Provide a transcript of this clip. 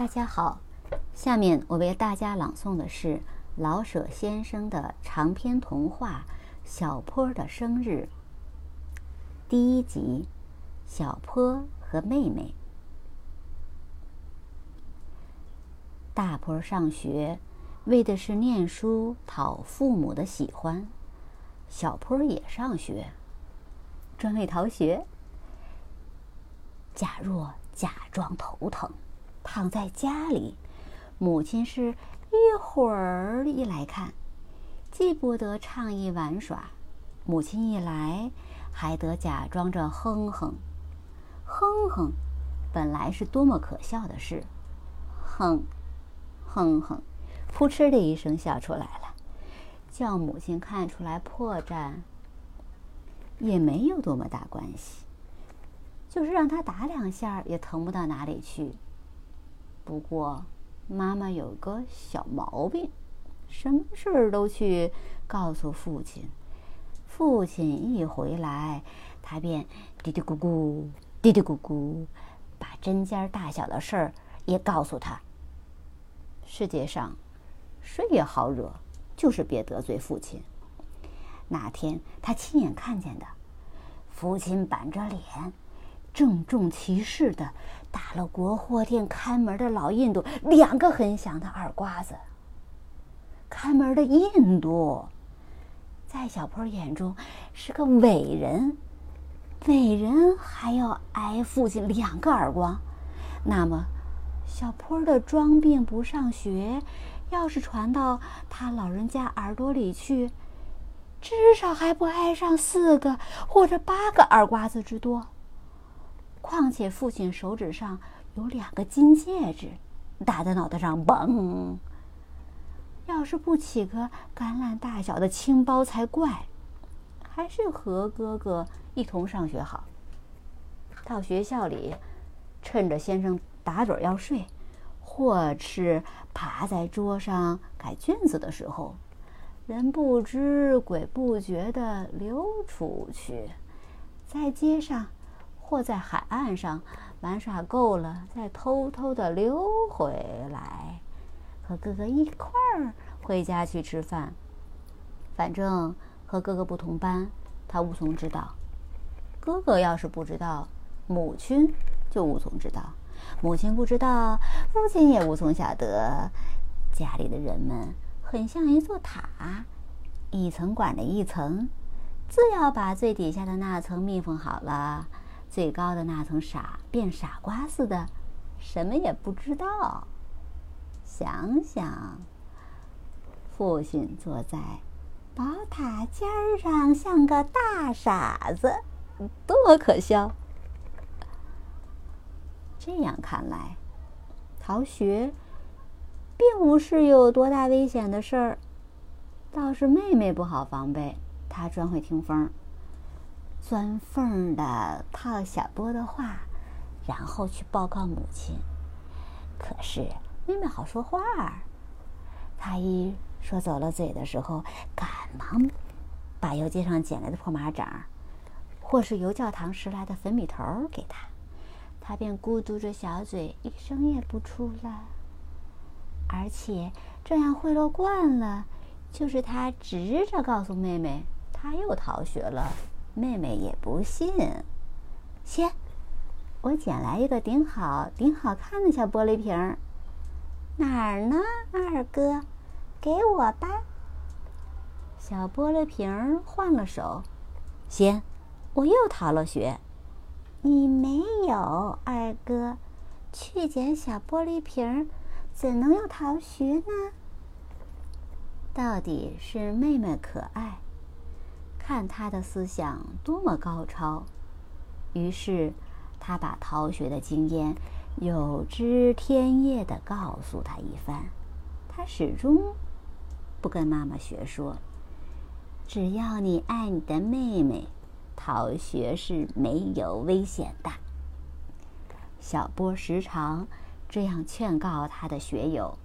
大家好，下面我为大家朗诵的是老舍先生的长篇童话《小坡的生日》第一集：小坡和妹妹。大坡上学，为的是念书讨父母的喜欢；小坡也上学，专为逃学。假若假装头疼。躺在家里，母亲是一会儿一来看，既不得畅意玩耍；母亲一来，还得假装着哼哼，哼哼，本来是多么可笑的事，哼，哼哼，扑哧的一声笑出来了，叫母亲看出来破绽，也没有多么大关系，就是让他打两下，也疼不到哪里去。不过，妈妈有个小毛病，什么事儿都去告诉父亲。父亲一回来，他便嘀嘀咕咕、嘀嘀咕咕，把针尖大小的事儿也告诉他。世界上，谁也好惹，就是别得罪父亲。那天他亲眼看见的，父亲板着脸。郑重其事的打了国货店看门的老印度两个很响的耳刮子。看门的印度，在小坡眼中是个伟人，伟人还要挨父亲两个耳光，那么小坡的装病不上学，要是传到他老人家耳朵里去，至少还不挨上四个或者八个耳刮子之多。况且父亲手指上有两个金戒指，打在脑袋上，嘣！要是不起个橄榄大小的青包才怪。还是和哥哥一同上学好。到学校里，趁着先生打盹要睡，或是趴在桌上改卷子的时候，人不知鬼不觉地溜出去，在街上。或在海岸上玩耍够了，再偷偷的溜回来，和哥哥一块儿回家去吃饭。反正和哥哥不同班，他无从知道。哥哥要是不知道，母亲就无从知道；母亲不知道，父亲也无从晓得。家里的人们很像一座塔，一层管着一层，自要把最底下的那层密封好了。最高的那层傻变傻瓜似的，什么也不知道。想想，父亲坐在宝塔尖上，像个大傻子，多可笑！这样看来，逃学并不是有多大危险的事儿。倒是妹妹不好防备，她专会听风。钻缝的套小波的话，然后去报告母亲。可是妹妹好说话，她一说走了嘴的时候，赶忙把邮街上捡来的破马掌，或是由教堂拾来的粉笔头给他，他便咕嘟着小嘴，一声也不出了。而且这样贿赂惯了，就是他直着告诉妹妹，他又逃学了。妹妹也不信。先，我捡来一个顶好、顶好看的小玻璃瓶儿。哪儿呢，二哥？给我吧。小玻璃瓶换了手。先，我又逃了学。你没有，二哥。去捡小玻璃瓶儿，怎能又逃学呢？到底是妹妹可爱。看他的思想多么高超，于是他把逃学的经验有知天业的告诉他一番。他始终不跟妈妈学说，只要你爱你的妹妹，逃学是没有危险的。小波时常这样劝告他的学友。